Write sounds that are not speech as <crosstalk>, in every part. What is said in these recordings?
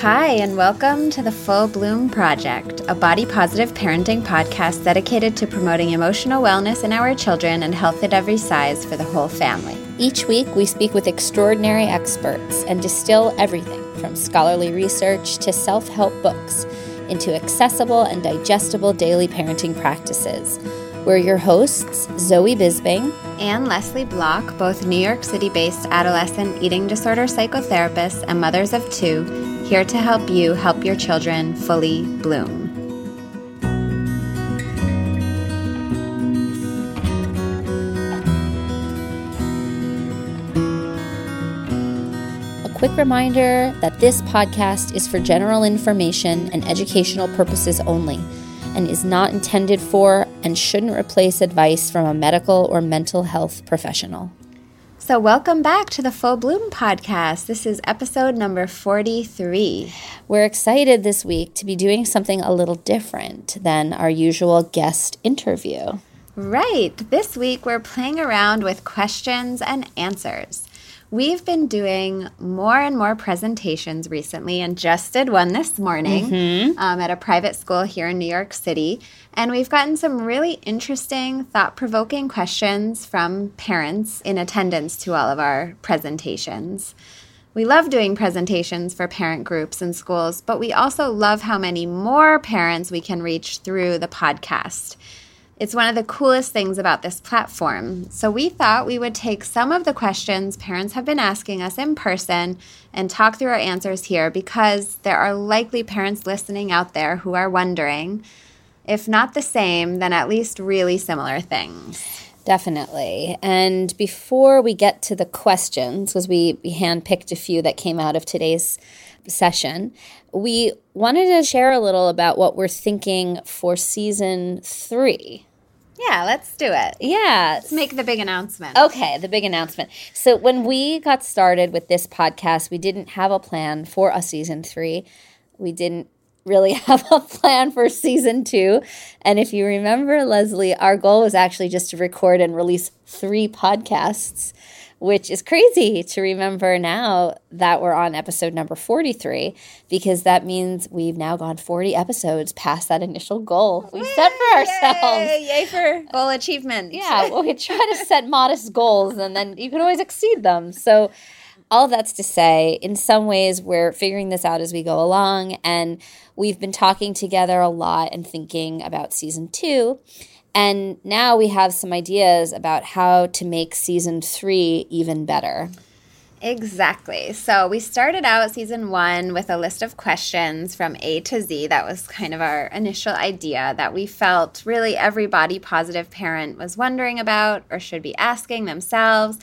Hi, and welcome to the Full Bloom Project, a body positive parenting podcast dedicated to promoting emotional wellness in our children and health at every size for the whole family. Each week, we speak with extraordinary experts and distill everything from scholarly research to self help books into accessible and digestible daily parenting practices. We're your hosts, Zoe Bisbing and Leslie Bloch, both New York City based adolescent eating disorder psychotherapists and mothers of two, here to help you help your children fully bloom. A quick reminder that this podcast is for general information and educational purposes only and is not intended for and shouldn't replace advice from a medical or mental health professional. So, welcome back to the Full Bloom podcast. This is episode number 43. We're excited this week to be doing something a little different than our usual guest interview. Right. This week, we're playing around with questions and answers. We've been doing more and more presentations recently and just did one this morning mm-hmm. um, at a private school here in New York City. And we've gotten some really interesting, thought provoking questions from parents in attendance to all of our presentations. We love doing presentations for parent groups and schools, but we also love how many more parents we can reach through the podcast. It's one of the coolest things about this platform. So, we thought we would take some of the questions parents have been asking us in person and talk through our answers here because there are likely parents listening out there who are wondering, if not the same, then at least really similar things. Definitely. And before we get to the questions, because we, handpicked a few that came out of today's session, we wanted to share a little about what we're thinking for season three. Yeah, let's do it. Yeah. Let's make the big announcement. Okay, the big announcement. So, when we got started with this podcast, we didn't have a plan for a season three. We didn't really <laughs> have a plan for season two. And if you remember, Leslie, our goal was actually just to record and release three podcasts which is crazy to remember now that we're on episode number 43 because that means we've now gone 40 episodes past that initial goal we set for ourselves. Yay, yay for goal achievement. Yeah, well, we try to set <laughs> modest goals and then you can always exceed them. So, all that's to say, in some ways, we're figuring this out as we go along, and we've been talking together a lot and thinking about season two. And now we have some ideas about how to make season three even better. Exactly. So we started out season one with a list of questions from A to Z. That was kind of our initial idea that we felt really every body positive parent was wondering about or should be asking themselves.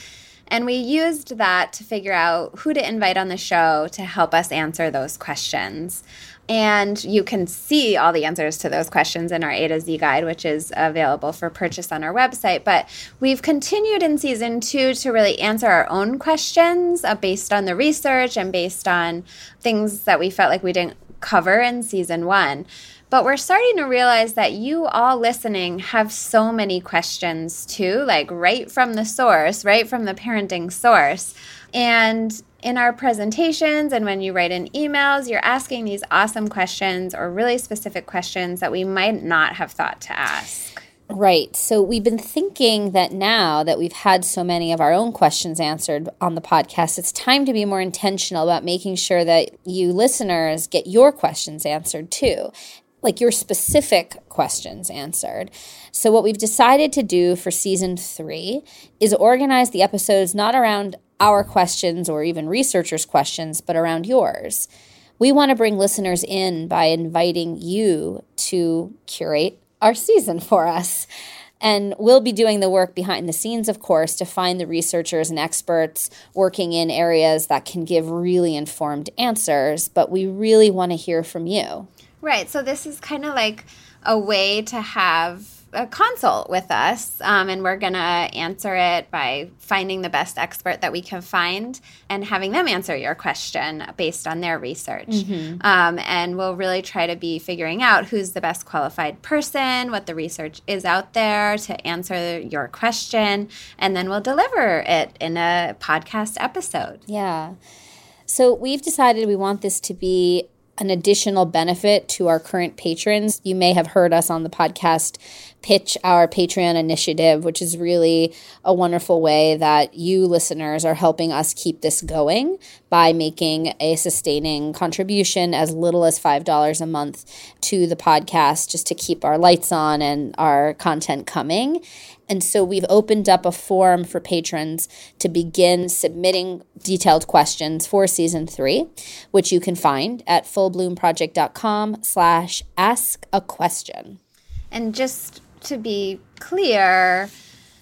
And we used that to figure out who to invite on the show to help us answer those questions. And you can see all the answers to those questions in our A to Z guide, which is available for purchase on our website. But we've continued in season two to really answer our own questions uh, based on the research and based on things that we felt like we didn't cover in season one. But we're starting to realize that you all listening have so many questions too, like right from the source, right from the parenting source. And in our presentations and when you write in emails, you're asking these awesome questions or really specific questions that we might not have thought to ask. Right. So we've been thinking that now that we've had so many of our own questions answered on the podcast, it's time to be more intentional about making sure that you listeners get your questions answered too like your specific questions answered. So, what we've decided to do for season three is organize the episodes not around our questions or even researchers' questions, but around yours. We want to bring listeners in by inviting you to curate our season for us. And we'll be doing the work behind the scenes, of course, to find the researchers and experts working in areas that can give really informed answers. But we really want to hear from you. Right. So, this is kind of like a way to have a consult with us, um, and we're going to answer it by finding the best expert that we can find and having them answer your question based on their research. Mm-hmm. Um, and we'll really try to be figuring out who's the best qualified person, what the research is out there to answer your question, and then we'll deliver it in a podcast episode. Yeah. So we've decided we want this to be an additional benefit to our current patrons. You may have heard us on the podcast pitch our Patreon initiative, which is really a wonderful way that you listeners are helping us keep this going by making a sustaining contribution as little as $5 a month to the podcast just to keep our lights on and our content coming. And so we've opened up a forum for patrons to begin submitting detailed questions for season three, which you can find at fullbloomproject.com slash ask a question. And just to be clear,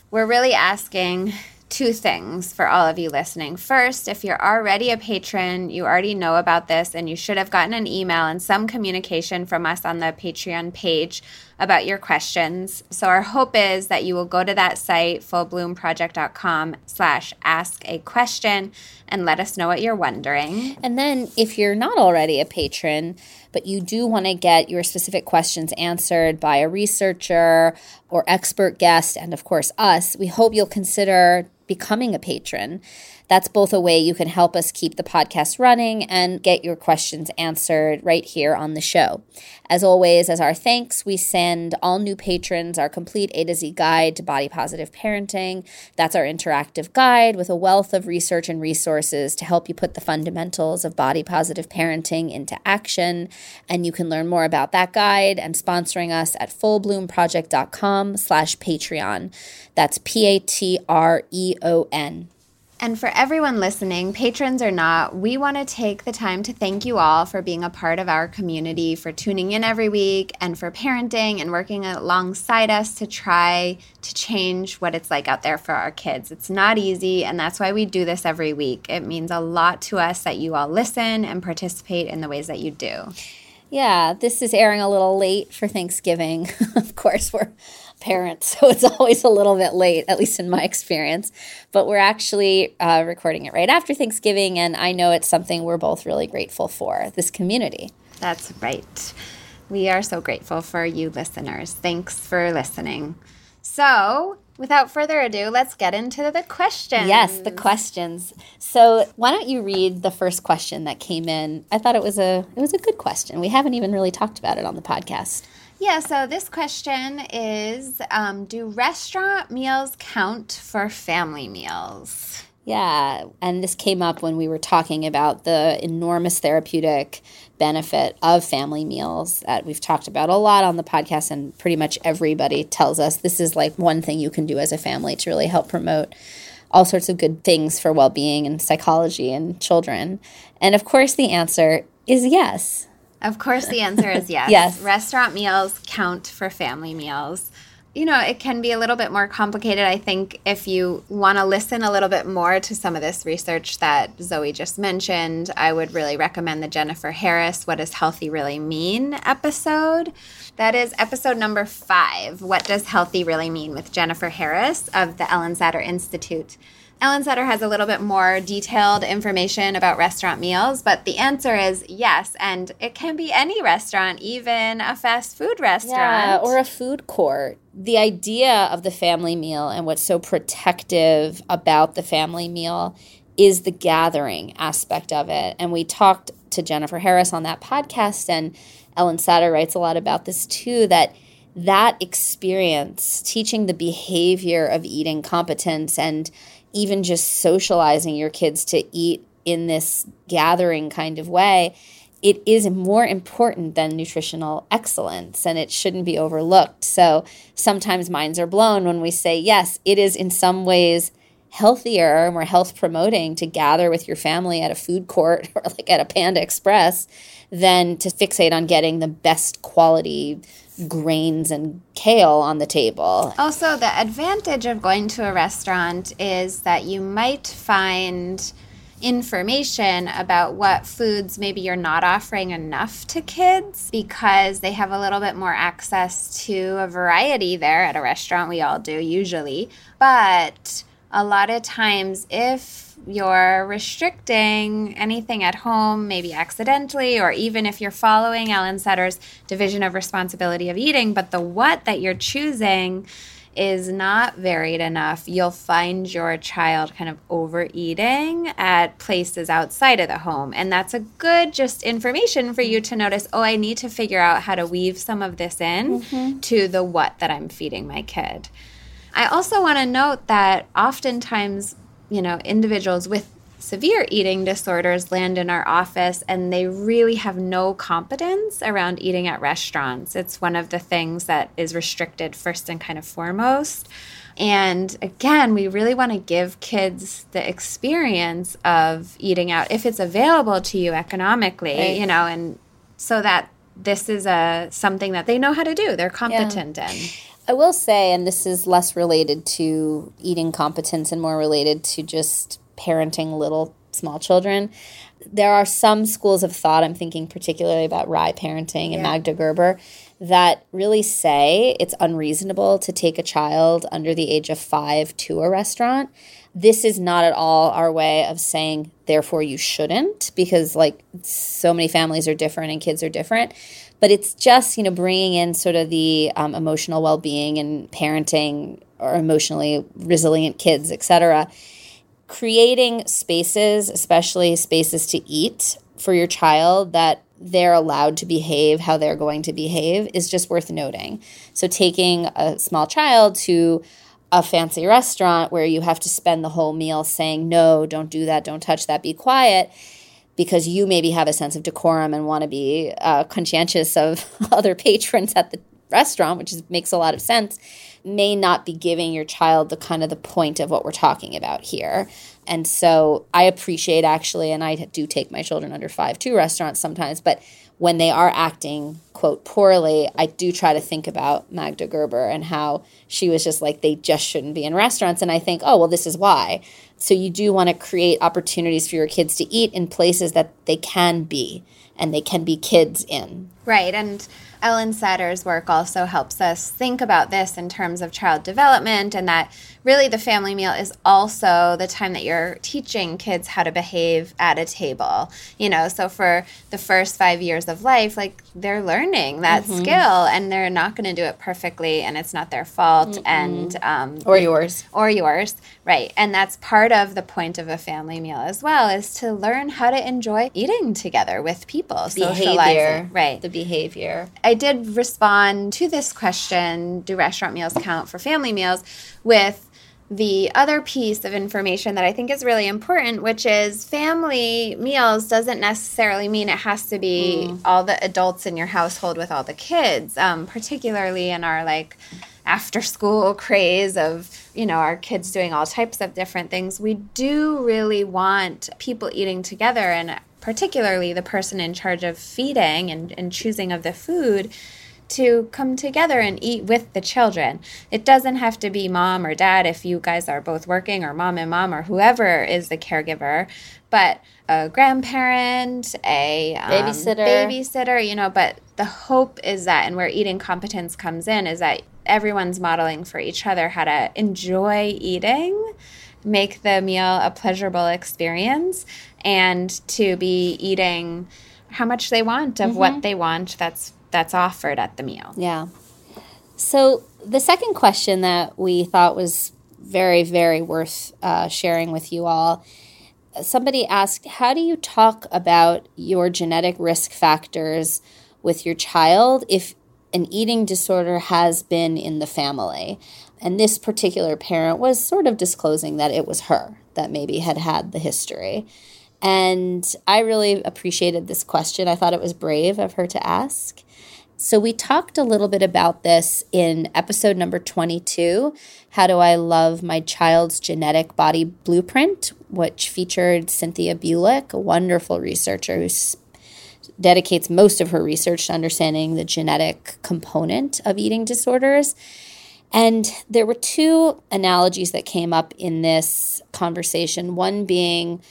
we're really asking two things for all of you listening. First, if you're already a patron, you already know about this and you should have gotten an email and some communication from us on the Patreon page about your questions. So our hope is that you will go to that site, fullbloomproject.com slash ask a question and let us know what you're wondering. And then if you're not already a patron, but you do want to get your specific questions answered by a researcher or expert guest, and of course us, we hope you'll consider becoming a patron. That's both a way you can help us keep the podcast running and get your questions answered right here on the show. As always, as our thanks, we send all new patrons our complete A to Z guide to body positive parenting. That's our interactive guide with a wealth of research and resources to help you put the fundamentals of body positive parenting into action. And you can learn more about that guide and sponsoring us at fullbloomproject.com slash Patreon. That's P-A-T-R-E-O-N. And for everyone listening, patrons or not, we want to take the time to thank you all for being a part of our community, for tuning in every week, and for parenting and working alongside us to try to change what it's like out there for our kids. It's not easy, and that's why we do this every week. It means a lot to us that you all listen and participate in the ways that you do. Yeah, this is airing a little late for Thanksgiving. <laughs> of course, we're parents, <laughs> so it's always a little bit late, at least in my experience. But we're actually uh, recording it right after Thanksgiving, and I know it's something we're both really grateful for this community. That's right. We are so grateful for you listeners. Thanks for listening. So, without further ado, let's get into the questions. Yes, the questions. So, why don't you read the first question that came in? I thought it was a it was a good question. We haven't even really talked about it on the podcast. Yeah, so this question is um, Do restaurant meals count for family meals? Yeah, and this came up when we were talking about the enormous therapeutic benefit of family meals that we've talked about a lot on the podcast, and pretty much everybody tells us this is like one thing you can do as a family to really help promote all sorts of good things for well being and psychology and children. And of course, the answer is yes. Of course, the answer is <laughs> yes. yes. Restaurant meals count for family meals. You know, it can be a little bit more complicated. I think if you want to listen a little bit more to some of this research that Zoe just mentioned, I would really recommend the Jennifer Harris What Does Healthy Really Mean episode. That is episode number five What Does Healthy Really Mean with Jennifer Harris of the Ellyn Satter Institute. Ellyn Satter has a little bit more detailed information about restaurant meals, but the answer is yes. And it can be any restaurant, even a fast food restaurant. Yeah, or a food court. The idea of the family meal and what's so protective about the family meal is the gathering aspect of it. And we talked to Jennifer Harris on that podcast, and Ellyn Satter writes a lot about this too that that experience, teaching the behavior of eating competence and even just socializing your kids to eat in this gathering kind of way, it is more important than nutritional excellence and it shouldn't be overlooked. So sometimes minds are blown when we say, yes, it is in some ways healthier, and more health promoting to gather with your family at a food court <laughs> or like at a Panda Express than to fixate on getting the best quality grains and kale on the table. Also, the advantage of going to a restaurant is that you might find information about what foods maybe you're not offering enough to kids because they have a little bit more access to a variety there at a restaurant. We all do usually. But a lot of times, if you're restricting anything at home, maybe accidentally, or even if you're following Ellyn Satter's division of responsibility of eating, but the what that you're choosing is not varied enough, you'll find your child kind of overeating at places outside of the home. And that's a good just information for you to notice oh, I need to figure out how to weave some of this in mm-hmm. to the what that I'm feeding my kid. I also want to note that oftentimes, you know, individuals with severe eating disorders land in our office and they really have no competence around eating at restaurants. It's one of the things that is restricted first and kind of foremost. And again, we really want to give kids the experience of eating out if it's available to you economically, right. you know, and so that this is a something that they know how to do. They're competent yeah. in. I will say, and this is less related to eating competence and more related to just parenting little small children. There are some schools of thought, I'm thinking particularly about RIE parenting and yeah. Magda Gerber, that really say it's unreasonable to take a child under the age of five to a restaurant. This is not at all our way of saying, therefore, you shouldn't, because like so many families are different and kids are different. But it's just, you know, bringing in sort of the um, emotional well being and parenting or emotionally resilient kids, et cetera creating spaces, especially spaces to eat for your child that they're allowed to behave how they're going to behave is just worth noting. So, taking a small child to a fancy restaurant where you have to spend the whole meal saying, no, don't do that, don't touch that, be quiet, because you maybe have a sense of decorum and want to be uh, conscientious of <laughs> other patrons at the restaurant, which is, makes a lot of sense may not be giving your child the kind of the point of what we're talking about here. And so I appreciate actually, and I do take my children under five to restaurants sometimes, but when they are acting, quote, poorly, I do try to think about Magda Gerber and how she was just like, they just shouldn't be in restaurants. And I think, oh, well, this is why. So you do want to create opportunities for your kids to eat in places that they can be and they can be kids in. Right. And Ellyn Satter's work also helps us think about this in terms of child development and that really the family meal is also the time that you're teaching kids how to behave at a table. You know, so for the first five years of life, like they're learning that mm-hmm. skill and they're not going to do it perfectly and it's not their fault mm and um, or yours or yours right and that's part of the point of a family meal as well is to learn how to enjoy eating together with people behavior right the behavior i did respond to this question do restaurant meals count for family meals with the other piece of information that I think is really important, which is family meals doesn't necessarily mean it has to be mm. all the adults in your household with all the kids, um, particularly in our like after school <laughs> craze of you know our kids doing all types of different things we do really want people eating together and particularly the person in charge of feeding and, and choosing of the food to come together and eat with the children. It doesn't have to be mom or dad if you guys are both working, or mom and mom, or whoever is the caregiver, but a grandparent, a um, babysitter, babysitter, you know. But the hope is that, and where eating competence comes in, is that everyone's modeling for each other how to enjoy eating, make the meal a pleasurable experience, and to be eating how much they want of mm-hmm. what they want. That's that's offered at the meal. Yeah. So the second question that we thought was very, very worth uh, sharing with you all. Somebody asked, How do you talk about your genetic risk factors with your child if an eating disorder has been in the family? And this particular parent was sort of disclosing that it was her that maybe had had the history. And I really appreciated this question. I thought it was brave of her to ask. So, we talked a little bit about this in episode number 22 How Do I Love My Child's Genetic Body Blueprint, which featured Cynthia Bulik, a wonderful researcher who dedicates most of her research to understanding the genetic component of eating disorders. And there were two analogies that came up in this conversation one being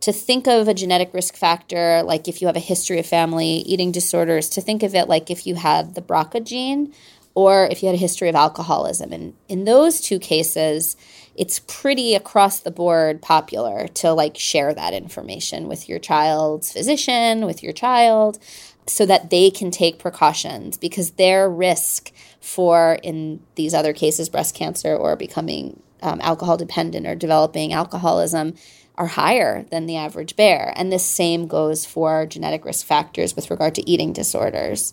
to think of a genetic risk factor, like if you have a history of family eating disorders, to think of it like if you had the BRCA gene or if you had a history of alcoholism. And in those two cases, it's pretty across the board popular to like share that information with your child's physician, with your child. so that they can take precautions because their risk for, in these other cases, breast cancer or becoming um, alcohol dependent or developing alcoholism are higher than the average bear. And the same goes for genetic risk factors with regard to eating disorders.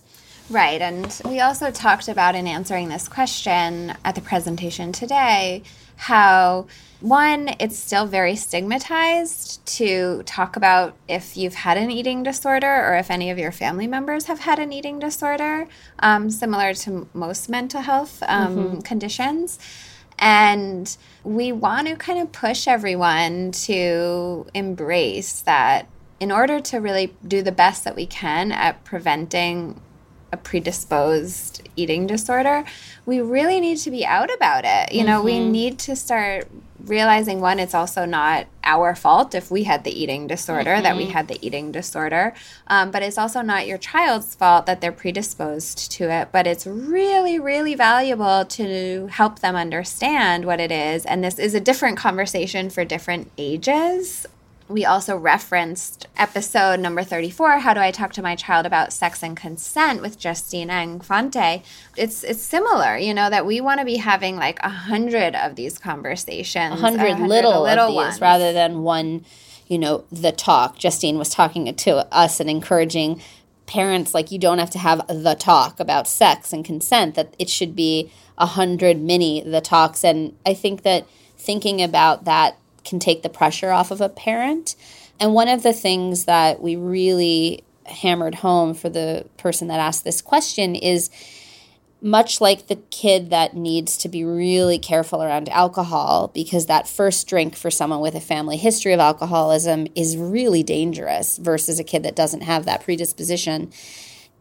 Right. And we also talked about in answering this question at the presentation today how, one, it's still very stigmatized to talk about if you've had an eating disorder or if any of your family members have had an eating disorder, um, similar to most mental health um, mm-hmm. conditions. And we want to kind of push everyone to embrace that in order to really do the best that we can at preventing a predisposed eating disorder, we really need to be out about it. You know, mm-hmm. we need to start realizing one, it's also not our fault if we had the eating disorder, mm-hmm. that we mm-hmm. had the eating disorder. Um, but it's also not your child's fault that they're predisposed to it. But it's really, really valuable to help them understand what it is. And this is a different conversation for different ages we also referenced episode number 34 how do i talk to my child about sex and consent with Justine Ang Fonte. It's it's similar you know that we want to be having like a hundred of these conversations a hundred little, little of these rather than one you know the talk. Justine was talking to us and encouraging parents like you don't have to have the talk about sex and consent that it should be a hundred mini the talks. And i think that thinking about that can take the pressure off of a parent. And one of the things that we really hammered home for the person that asked this question is much like the kid that needs to be really careful around alcohol because that first drink for someone with a family history of alcoholism is really dangerous versus a kid that doesn't have that predisposition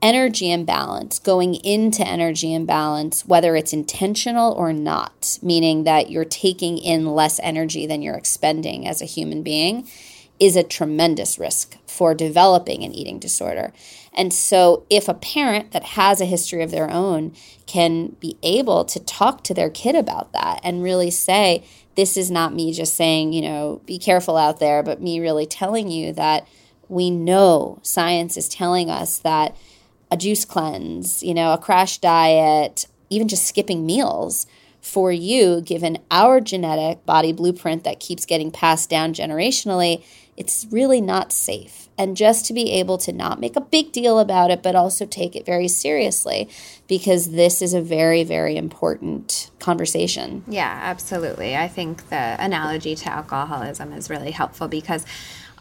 energy imbalance, going into energy imbalance, whether it's intentional or not, meaning that you're taking in less energy than you're expending as a human being, is a tremendous risk for developing an eating disorder. And so, if a parent that has a history of their own can be able to talk to their kid about that and really say, This is not me just saying, you know, be careful out there, but me really telling you that we know science is telling us that a juice cleanse, you know, a crash diet, even just skipping meals for you, given our genetic body blueprint that keeps getting passed down generationally, it's really not safe. And just to be able to not make a big deal about it, but also take it very seriously, because this is a very, very important conversation. Yeah, absolutely. I think the analogy to alcoholism is really helpful because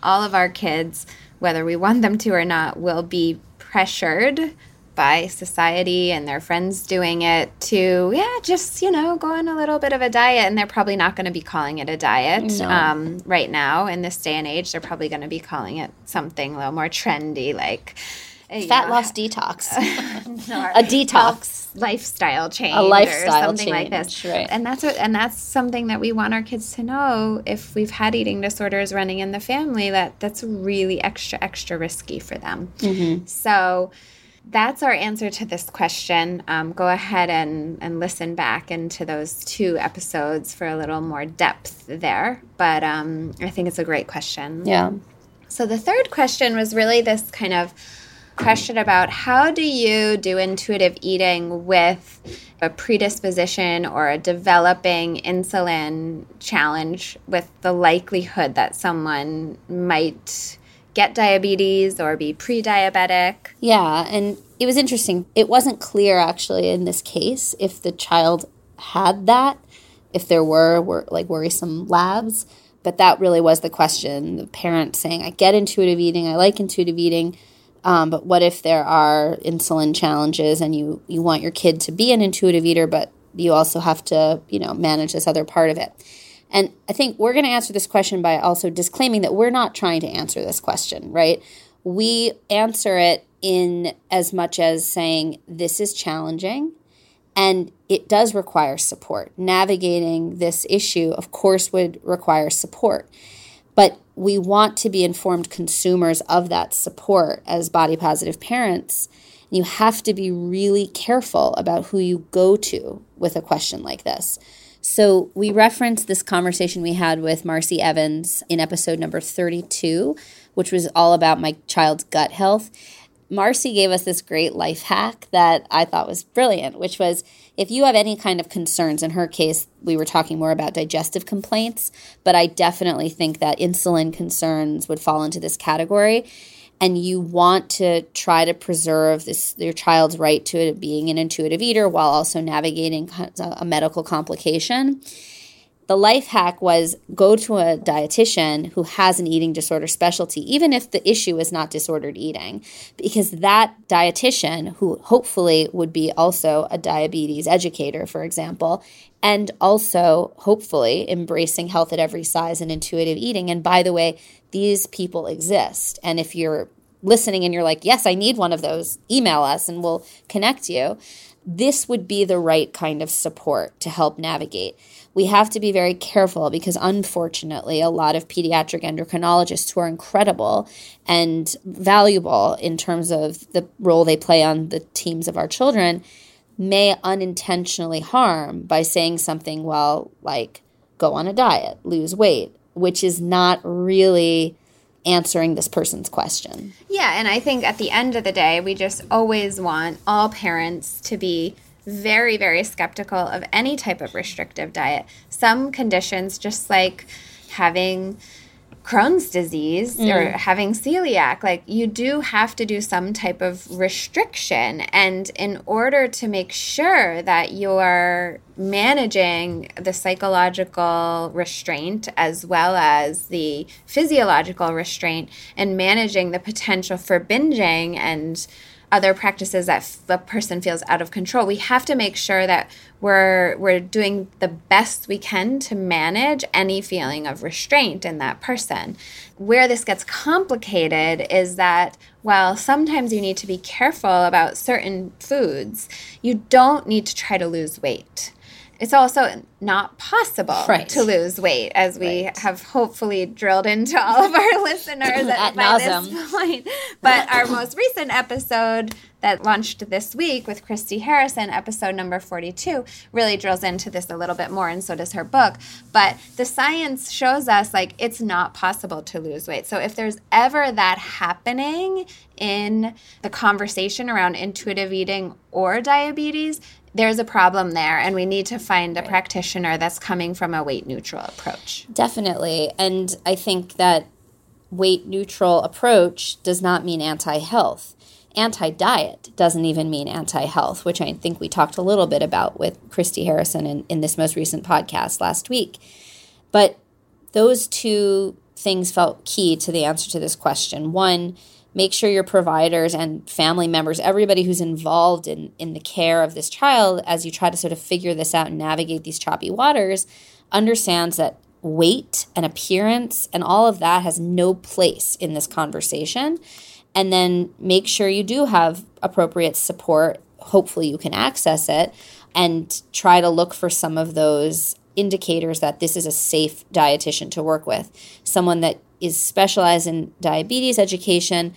all of our kids, whether we want them to or not, will be pressured by society and their friends doing it to yeah just you know go on a little bit of a diet and they're probably not going to be calling it a diet no. um, right now in this day and age they're probably going to be calling it something a little more trendy like fat loss detox <laughs> a detox lifestyle change a lifestyle or something change, like this right. and that's what and that's something that we want our kids to know if we've had eating disorders running in the family that that's really extra extra risky for them mm-hmm. so that's our answer to this question. Um, go ahead and, and listen back into those two episodes for a little more depth there. But um, I think it's a great question. Yeah. So the third question was really this kind of question about how do you do intuitive eating with a predisposition or a developing insulin challenge with the likelihood that someone might get diabetes or be pre diabetic. Yeah, and it was interesting. It wasn't clear actually in this case if the child had that, if there were, were like worrisome labs, but that really was the question. The parent saying, I get intuitive eating, I like intuitive eating. Um, but what if there are insulin challenges and you, you want your kid to be an intuitive eater, but you also have to, you know, manage this other part of it? And I think we're going to answer this question by also disclaiming that we're not trying to answer this question, right? We answer it in as much as saying this is challenging and it does require support. Navigating this issue, of course, would require support. But we want to be informed consumers of that support as body positive parents. You have to be really careful about who you go to with a question like this. So we referenced this conversation we had with Marci Evans in episode number 32, which was all about my child's gut health. Marci gave us this great life hack that I thought was brilliant, which was if you have any kind of concerns, in her case, we were talking more about digestive complaints, but I definitely think that insulin concerns would fall into this category. And you want to try to preserve this your child's right to being an intuitive eater while also navigating a medical complication the life hack was go to a dietitian who has an eating disorder specialty, even if the issue is not disordered eating, because that dietitian, who hopefully would be also a diabetes educator, for example, and also hopefully embracing health at every size and intuitive eating. And by the way, these people exist. And if you're listening and you're like, yes, I need one of those, email us and we'll connect you. This would be the right kind of support to help navigate we have to be very careful because unfortunately a lot of pediatric endocrinologists who are incredible and valuable in terms of the role they play on the teams of our children may unintentionally harm by saying something well like go on a diet lose weight which is not really answering this person's question. Yeah, and I think at the end of the day, we just always want all parents to be very, very skeptical of any type of restrictive diet. Some conditions, just like having Crohn's disease mm. or having celiac, like you do have to do some type of restriction. And in order to make sure that you're managing the psychological restraint as well as the physiological restraint and managing the potential for binging and other practices that the person feels out of control. We have to make sure that we're we're doing the best we can to manage any feeling of restraint in that person. Where this gets complicated is that while sometimes you need to be careful about certain foods, you don't need to try to lose weight it's also not possible right. to lose weight, as we right. have hopefully drilled into all of our <laughs> listeners at, by this point. But our most recent episode that launched this week with Christy Harrison, episode number 42, really drills into this a little bit more, and so does her book. But the science shows us like it's not possible to lose weight. So if there's ever that happening in the conversation around intuitive eating or diabetes, there's a problem there and we need to find a right. practitioner that's coming from a weight neutral approach. Definitely. And I think that weight neutral approach does not mean anti-health. Anti-diet doesn't even mean anti-health, which I think we talked a little bit about with Christy Harrison in, in this most recent podcast last week. But those two things felt key to the answer to this question. One, make sure your providers and family members, everybody who's involved in, in the care of this child, as you try to sort of figure this out and navigate these choppy waters, understands that weight and appearance and all of that has no place in this conversation. And then make sure you do have appropriate support. Hopefully, you can access it and try to look for some of those indicators that this is a safe dietitian to work with. Someone that is specialized in diabetes education,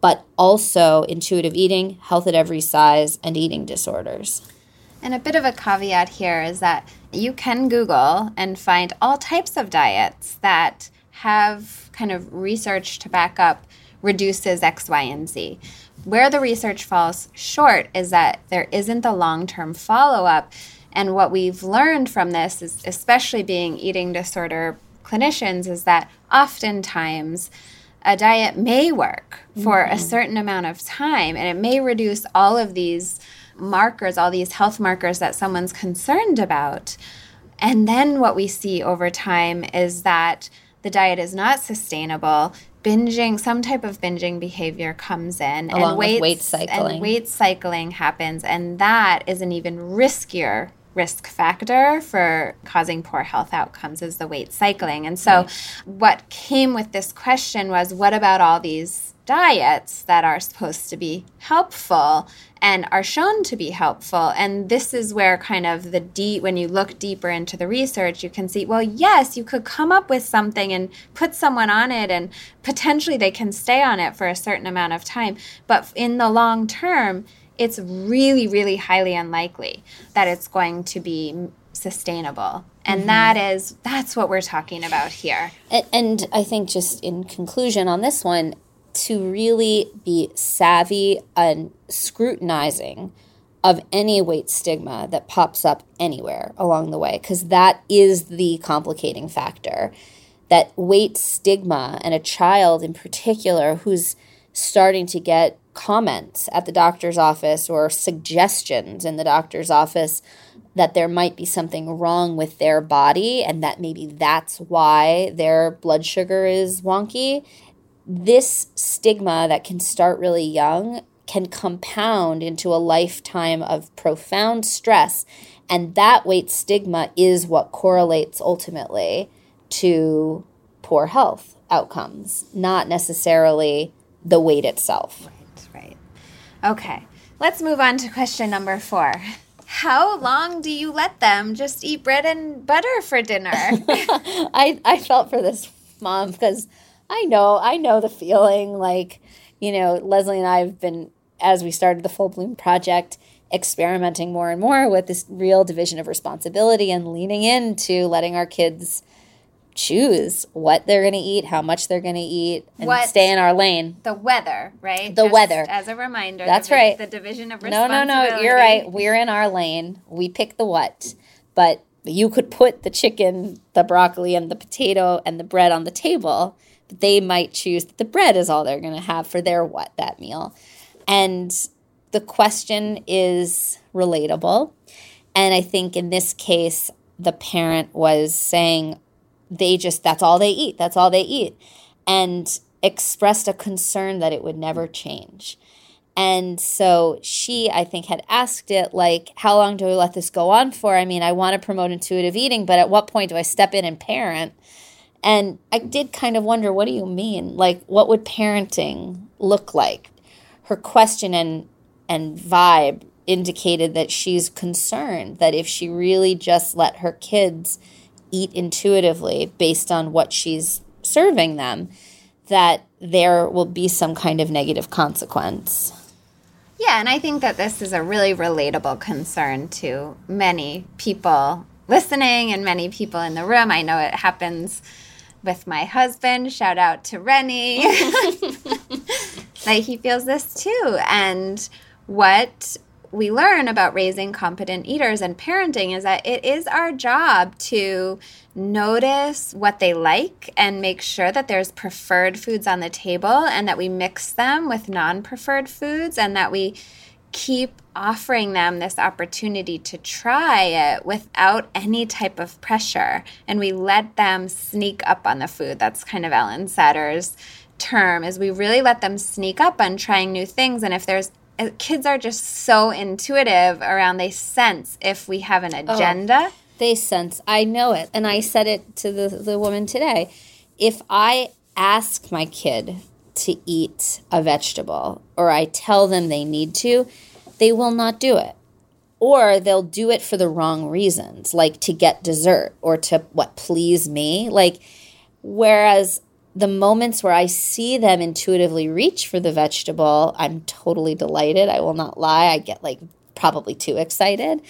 but also intuitive eating, health at every size, and eating disorders. And a bit of a caveat here is that you can Google and find all types of diets that have kind of research to back up reduces X, Y, and Z. Where the research falls short is that there isn't the long term follow up. And what we've learned from this is, especially being eating disorder clinicians is that oftentimes a diet may work for mm-hmm. a certain amount of time and it may reduce all of these markers, all these health markers that someone's concerned about. And then what we see over time is that the diet is not sustainable. Binging, some type of binging behavior comes in, Along and weight, weight cycling. And weight cycling happens, and that is an even riskier risk factor for causing poor health outcomes is the weight cycling. And so, right. what came with this question was what about all these diets that are supposed to be helpful and are shown to be helpful? And this is where kind of the deep, when you look deeper into the research, you can see, well, yes, you could come up with something and put someone on it, and potentially they can stay on it for a certain amount of time. But in the long term, it's really, really highly unlikely that it's going to be sustainable. And mm-hmm. that is, that's what we're talking about here. And, and I think, just in conclusion on this one, to really be savvy and scrutinizing of any weight stigma that pops up anywhere along the way, because that is the complicating factor. That weight stigma, and a child in particular who's starting to get comments at the doctor's office or suggestions in the doctor's office that there might be something wrong with their body and that maybe that's why their blood sugar is wonky. This stigma that can start really young can compound into a lifetime of profound stress. And that weight stigma is what correlates ultimately to poor health outcomes, not necessarily the weight itself. Okay, let's move on to question number four. How long do you let them just eat bread and butter for dinner? <laughs> I, I felt for this mom because I know, I know the feeling. Like, you know, Leslie and I have been, as we started the Full Bloom Project, experimenting more and more with this real division of responsibility and leaning into letting our kids choose what they're going to eat, how much they're going to eat, and what, stay in our lane. The weather, right? The Just weather. As a reminder. That's the, right. The division of responsibility. No, no, no. You're right. We're in our lane. We pick the what. But you could put the chicken, the broccoli, and the potato and the bread on the table. But they might choose that the bread is all they're going to have for their what that meal. And the question is relatable. And I think in this case, the parent was saying, they just, that's all they eat. That's all they eat. And expressed a concern that it would never change. And so she, I think, had asked it, like, how long do I let this go on for? I mean, I want to promote intuitive eating, but at what point do I step in and parent? And I did kind of wonder, what do you mean? Like, what would parenting look like? Her question and, and vibe indicated that she's concerned that if she really just let her kids eat intuitively based on what she's serving them, that there will be some kind of negative consequence. Yeah, and I think that this is a really relatable concern to many people listening and many people in the room. I know it happens with my husband. Shout out to Rennie. <laughs> like he feels this too. And what we learn about raising competent eaters and parenting is that it is our job to notice what they like and make sure that there's preferred foods on the table and that we mix them with non preferred foods and that we keep offering them this opportunity to try it without any type of pressure. And we let them sneak up on the food. That's kind of Ellyn Satter's term is we really let them sneak up on trying new things and if there's kids are just so intuitive around they sense if we have an oh, agenda. Oh, they sense. I know it. And I said it to the, the woman today. If I ask my kid to eat a vegetable or I tell them they need to, they will not do it. Or they'll do it for the wrong reasons, like to get dessert or to what please me. Like, whereas the moments where I see them intuitively reach for the vegetable, I'm totally delighted. I will not lie. I get like probably too excited.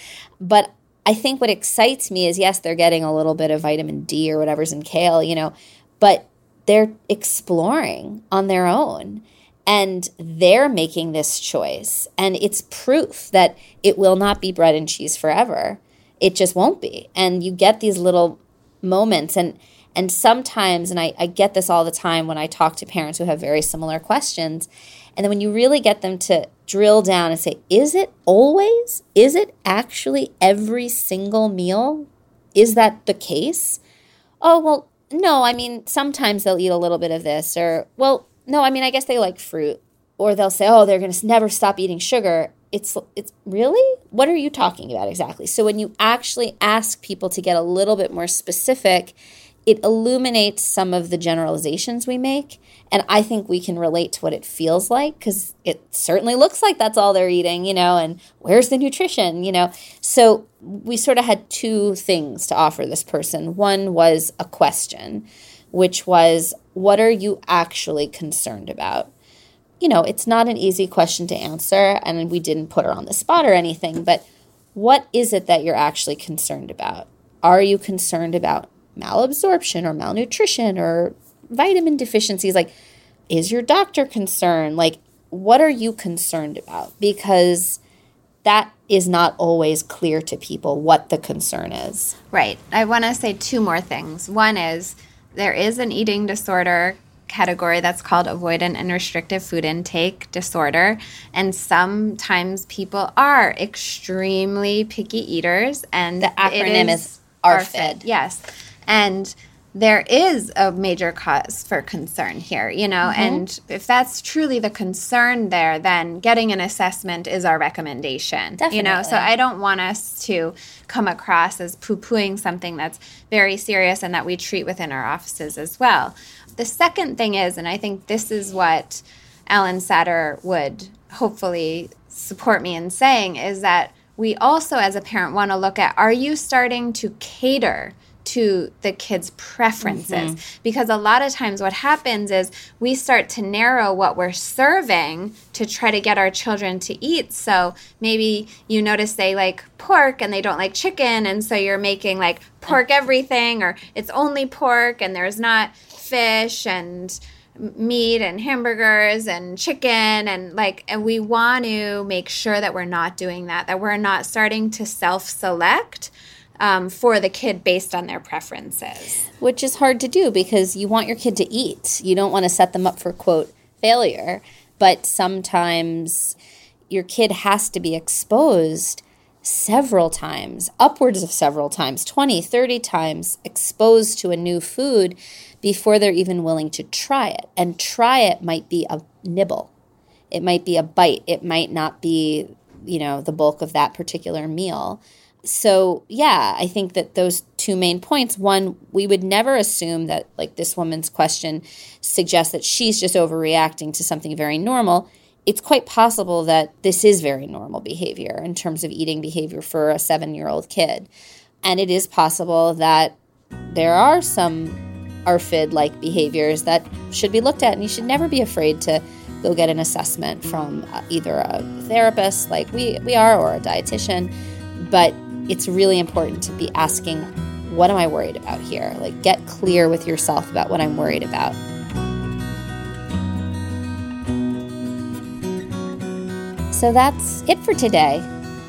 But I think what excites me is yes, they're getting a little bit of vitamin D or whatever's in kale, you know, but they're exploring on their own and they're making this choice. And it's proof that it will not be bread and cheese forever. It just won't be. And you get these little moments and and sometimes, and I, I get this all the time when I talk to parents who have very similar questions, and then when you really get them to drill down and say, is it always? Is it actually every single meal? Is that the case? Oh, well, no, I mean, sometimes they'll eat a little bit of this, or, well, no, I mean, I guess they like fruit. Or they'll say, oh, they're going to never stop eating sugar. It's, it's really? What are you talking about exactly? So when you actually ask people to get a little bit more specific, it illuminates some of the generalizations we make. And I think we can relate to what it feels like because it certainly looks like that's all they're eating, you know, and where's the nutrition, you know? So we sort of had two things to offer this person. One was a question, which was, What are you actually concerned about? You know, it's not an easy question to answer, and we didn't put her on the spot or anything, but what is it that you're actually concerned about? Are you concerned about malabsorption or malnutrition or vitamin deficiencies like is your doctor concerned? Like, what are you concerned about? Because that is not always clear to people what the concern is. Right. I want to say two more things. One is there is an eating disorder category that's called avoidant and restrictive food intake disorder. And sometimes people are extremely picky eaters. And the acronym is, is ARFID. Yes. And there is a major cause for concern here, you know, mm-hmm. and if that's truly the concern there, then getting an assessment is our recommendation, Definitely. you know. So I don't want us to come across as poo pooing something that's very serious and that we treat within our offices as well. The second thing is, and I think this is what Ellyn Satter would hopefully support me in saying, is that we also, as a parent, want to look at are you starting to cater to the kids' preferences. Mm-hmm. Because a lot of times, what happens is we start to narrow what we're serving to try to get our children to eat. So maybe you notice they like pork and they don't like chicken, and so you're making like pork <laughs> everything, or it's only pork and there's not fish and meat and hamburgers and chicken and like and we want to make sure that we're not doing that that we're not starting to self-select um, for the kid based on their preferences. Which is hard to do because you want your kid to eat. You don't want to set them up for, quote, failure. But sometimes your kid has to be exposed several times, upwards of several times, 20, 30 times exposed to a new food before they're even willing to try it. And try it might be a nibble, it might be a bite, it might not be, you know, the bulk of that particular meal so yeah i think that those two main points one we would never assume that like this woman's question suggests that she's just overreacting to something very normal it's quite possible that this is very normal behavior in terms of eating behavior for a seven year old kid and it is possible that there are some ARFID like behaviors that should be looked at, and you should never be afraid to go get an assessment from uh, either a therapist like we, we are or a dietitian. But it's really important to be asking, what am I worried about here? Like, get clear with yourself about what I'm worried about. So that's it for today.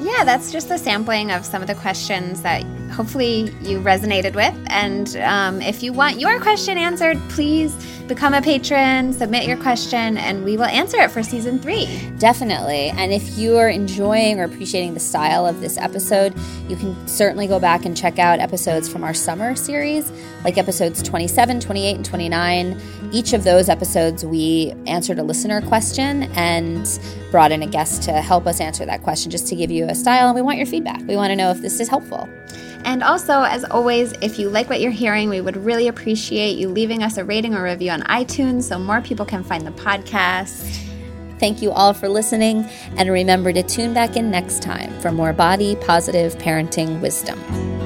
Yeah, that's just a sampling of some of the questions that hopefully you resonated with. And um, if you want your question answered, please become a patron, submit your question, and we will answer it for season three. Definitely. And if you are enjoying or appreciating the style of this episode, you can certainly go back and check out episodes from our summer series, like episodes 27, 28, and 29. Each of those episodes, we answered a listener question and brought in a guest to help us answer that question just to give you a style. And we want your feedback. We want to know if this is helpful. And also, as always, if you like what you're hearing, we would really appreciate you leaving us a rating or review on iTunes so more people can find the podcast. Thank you all for listening, and remember to tune back in next time for more body positive parenting wisdom.